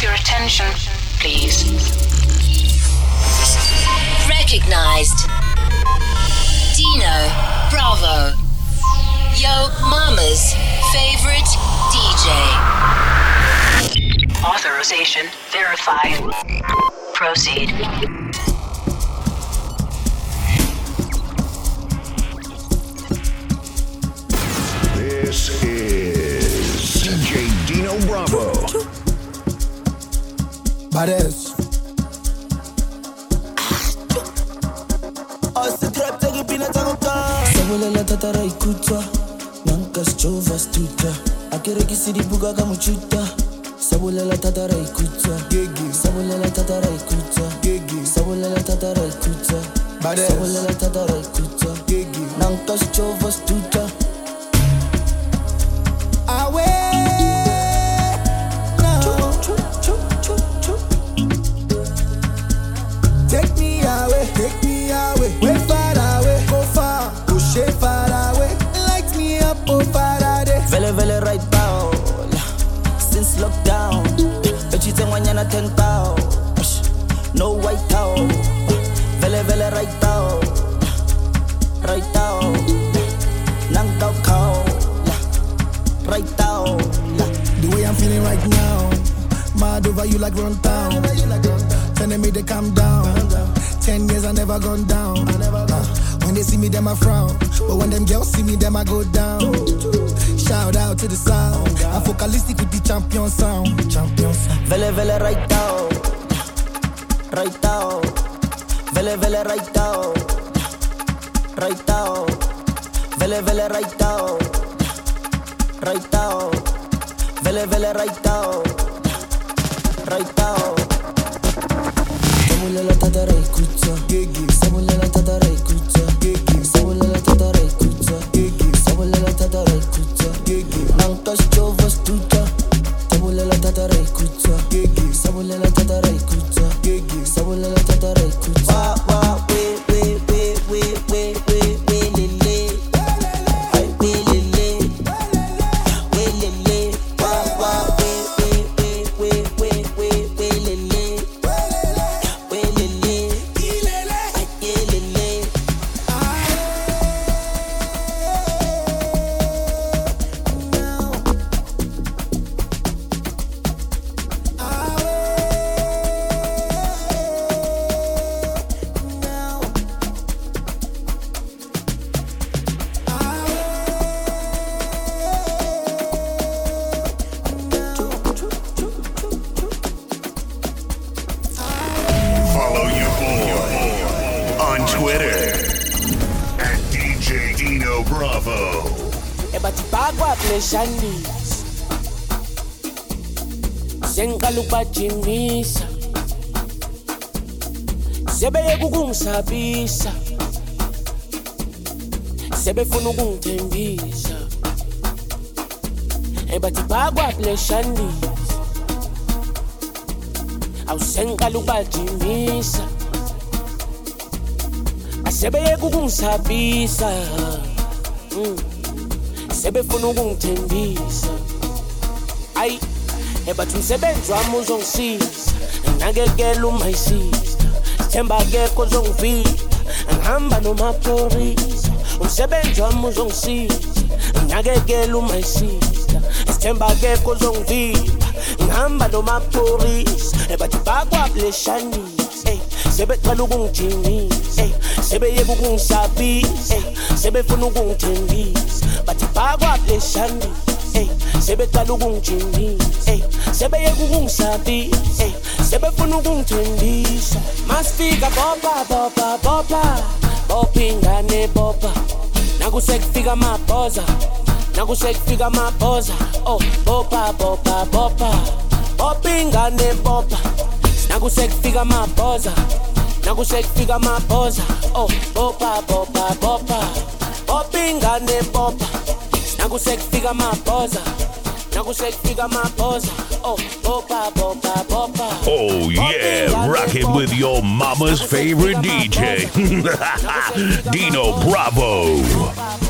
have your attention, please? Recognized. Dino Bravo. Yo Mama's favorite DJ. Authorization verified. Proceed. This is Badass. Asitrepte pinatang ka Sabulela tatara ikuta Nankas chova stuta Akirekisi dibuga kama chuta Sabulela tatara ikuta Gigi Sabulela tatara ikuta Gigi Sabulela tatara ikuta Badass Sabulela tatara ikuta Gigi Nankas chova stuta since lockdown, but you think when you're not ten bow, no white cow, vele vele right bow, right down, nang dog cow, right down. The way I'm feeling right now, mad over you like run town. Telling me to calm down. Ten years I never gone down. When they see me, them I frown. But when them girls see me, them I go down. Shout out to the sound. I'm focalistic with the champion sound. Champion sound. Vele vele right down. Right down. Vele vele right down. Right down. Vele vele right down. Right down. Vele vele right down. Right down. Sabulela tatara ikuta Gigi Sabulela tatara ikuta Gigi Sabulela tatara ikuta Gigi Sabulela tatara ikuta Gigi Nankas chova stuta Sabulela tatara ikuta Gigi Sabulela tatara ikuta Gigi ebatibhakwa pleshandisa sengiqala ukubajimisa sebeyeka ukungisabisa sebefuna ukungithembisa. Ebatibhakwa pleshandisa awusengiqala ukubajimisa asebeyeka ukungisabisa mm. Sebefuna ukungithembisa. Ayi ebathi umsebenzi wami uzongisiza. Nakekela uma isister sithemba akekho ozongivika ngihamba nomaphorisa umsebenzi wami uzongisiza. Nakekela uma isister sithemba akekho ozongivika ngihamba nomaphorisa ebathi bakwableshanisa sebeqala sebeyeka ukungisabisa. Ey sebefuna ukungithembisa. Bathi bakwableshanisa ey sebeqala sebeyeka ukungisabisa. Ey sebefuna ukungithembisa. Masifika bopa bopa bopa bopa ingane bopa nakusekufika amabhoza. Nakusekufika amabhoza. Oh bopa bopa bopa bopa ingane bopa nakusekufika amabhoza nakusekufika amabhoza oh bopa bopa bopa bopa ingane bopa nakusekufika amabhoza nakusekufika amabhoza oh bopa bopa bopa Oh yeah, rocking with your mama's favorite DJ, Dino Bravo.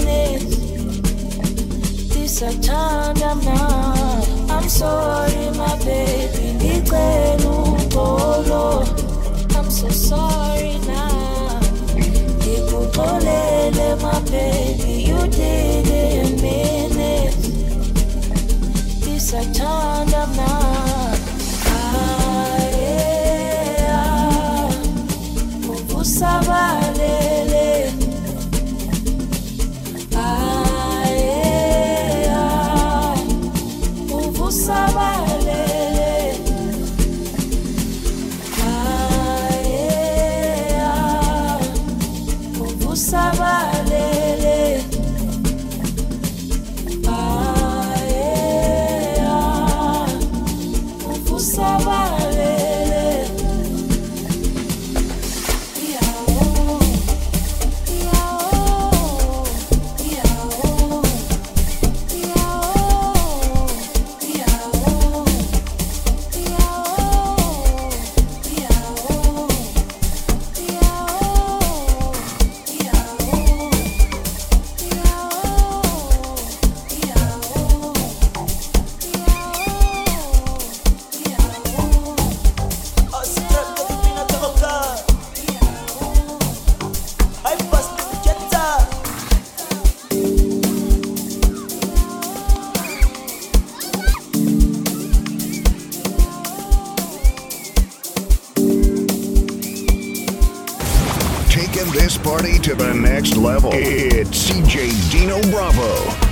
it ndisathanda mna I'm sorry Valeu. Next level. It's DJ Dino Bravo.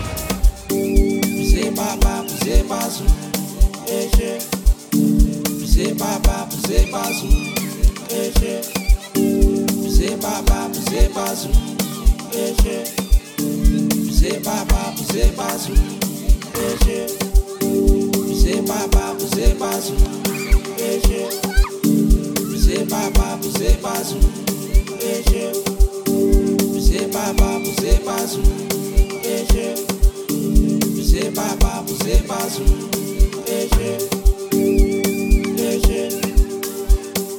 baba, você faz um Você baba, você faz um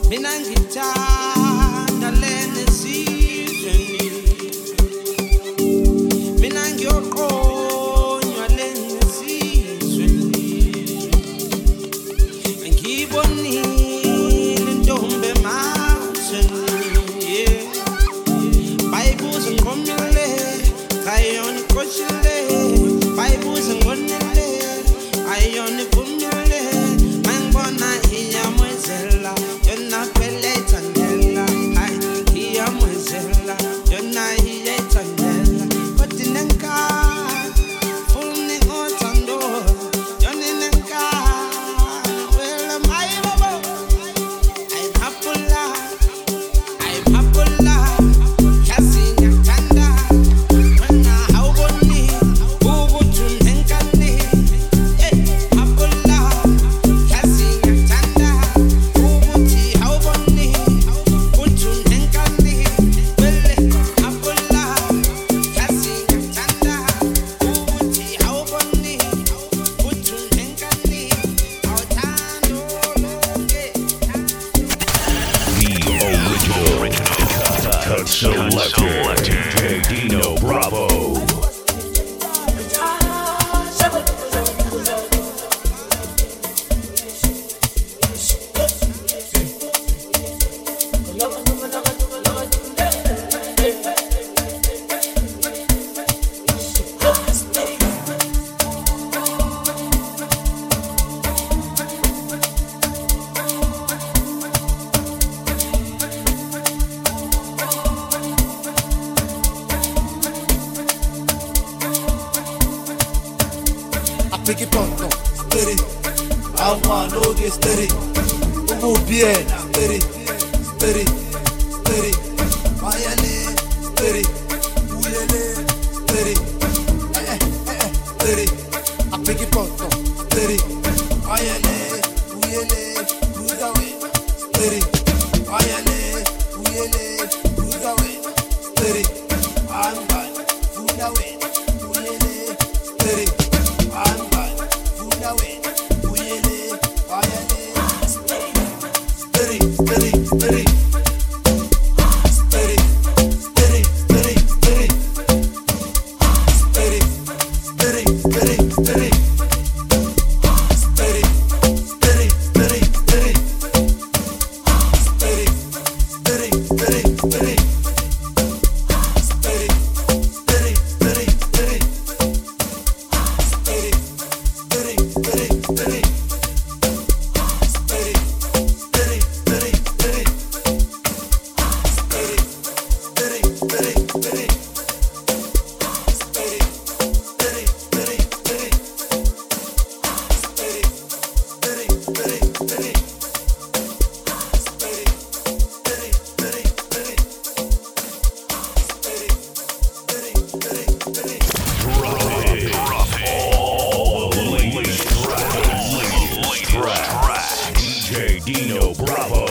Minangita Steady, steady, steady. Mayale, steady. Uyele, steady. Eh, eh, eh, it Dino Bravo.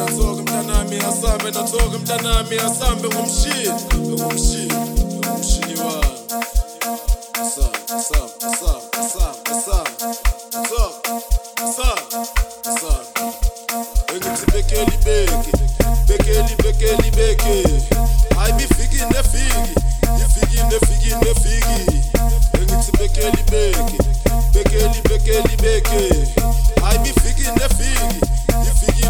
nathoka mntanami asambe nathoka mntanami asambe ngomshini ngomshini ngomshini wami Asam, asam, asam, asam, asam, asam, asam, asam. Engithi bekeli beke, bekeli bekeli beke. Hayi bifiki nefiki, ifiki nefiki nefiki. Engithi bekeli beke, bekeli bekeli beke. Hayi bifiki nefiki, ifiki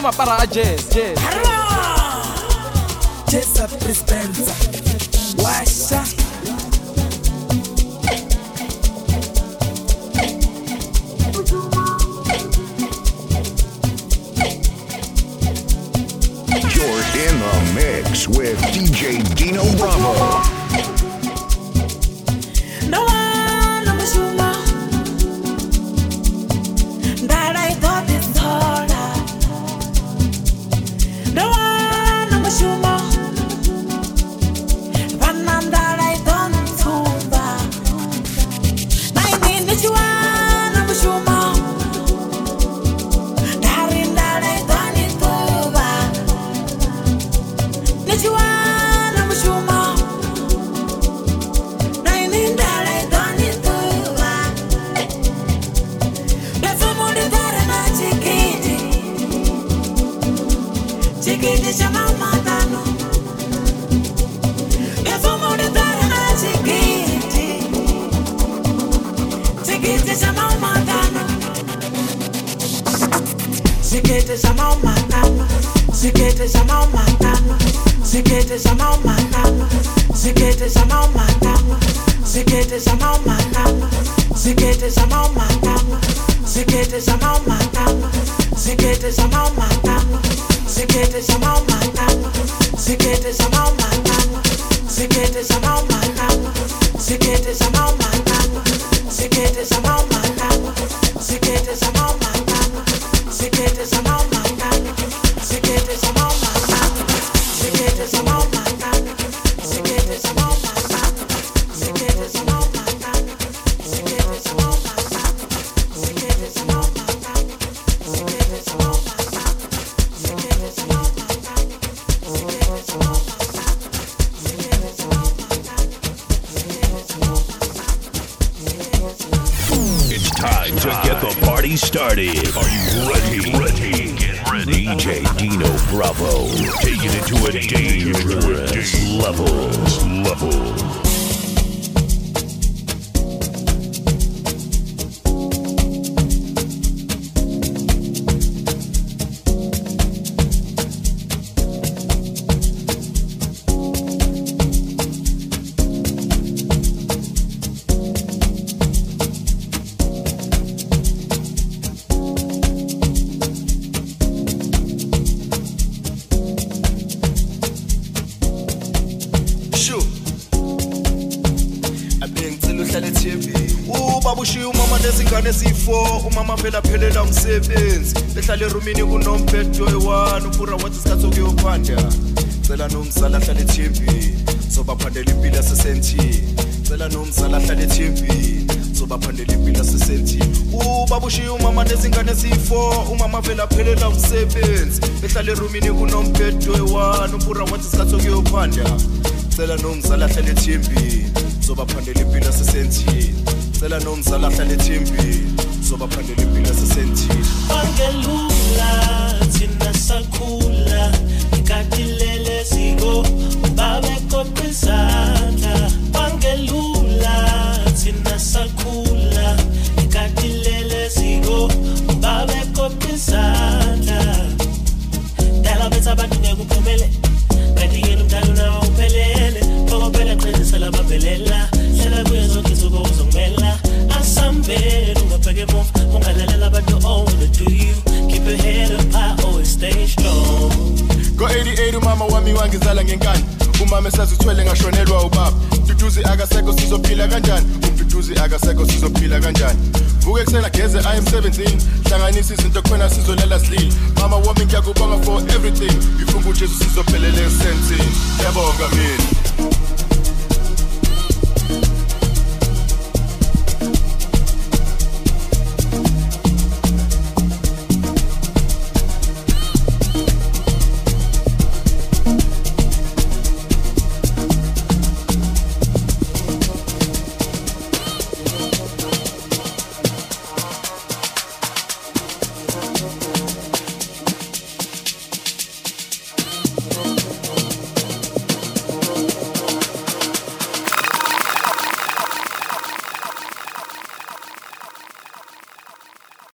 bunganba, Mixe, ukweletse mapara a jazz, jazz. chesa prispenza washa You're in the mix with DJ Dino Bravo. queres a mão matando, se queres a mão matando, se queres a mão matando, se queres a mão se queres a mão se queres a mão se queres a mão se queres se queres se queres se queres se queres se queres se queres. Erumini kunombhedo oyi-1 ubura wathi isikhathi sokuyophanda cela nomzala ahlale ethembini zobaphandela impilo yasesentini cela nomzala ahlale ethembini zobaphandela impilo yasesentini ubaba ushiye umama nezingane eziyi-4 umama vele aphelela umsebenzi. Behlala erumini kunombhedo oyi-1 ubura wathi isikhathi sokuyophanda cela nomzala ahlale ethembini zobaphandela impilo yasesentini cela nomzala ahlale ethembini sizobaphalela impilo sesenzile konke lula thina sakhula. Ikadilele ziko babekoqizana wangizala ngenkani. Umama esazithwele ngashonelwa ubaba. Mduduzi akasekho sizophila kanjani? Umduduzi akasekho sizophila kanjani? Vuke ekuseni ageze im-17 hlanganisa izinto khona sizolala silile. Mama wami ngiyakubonga for everything. Ngifunga ujesu sizophelele esentini yabonga mina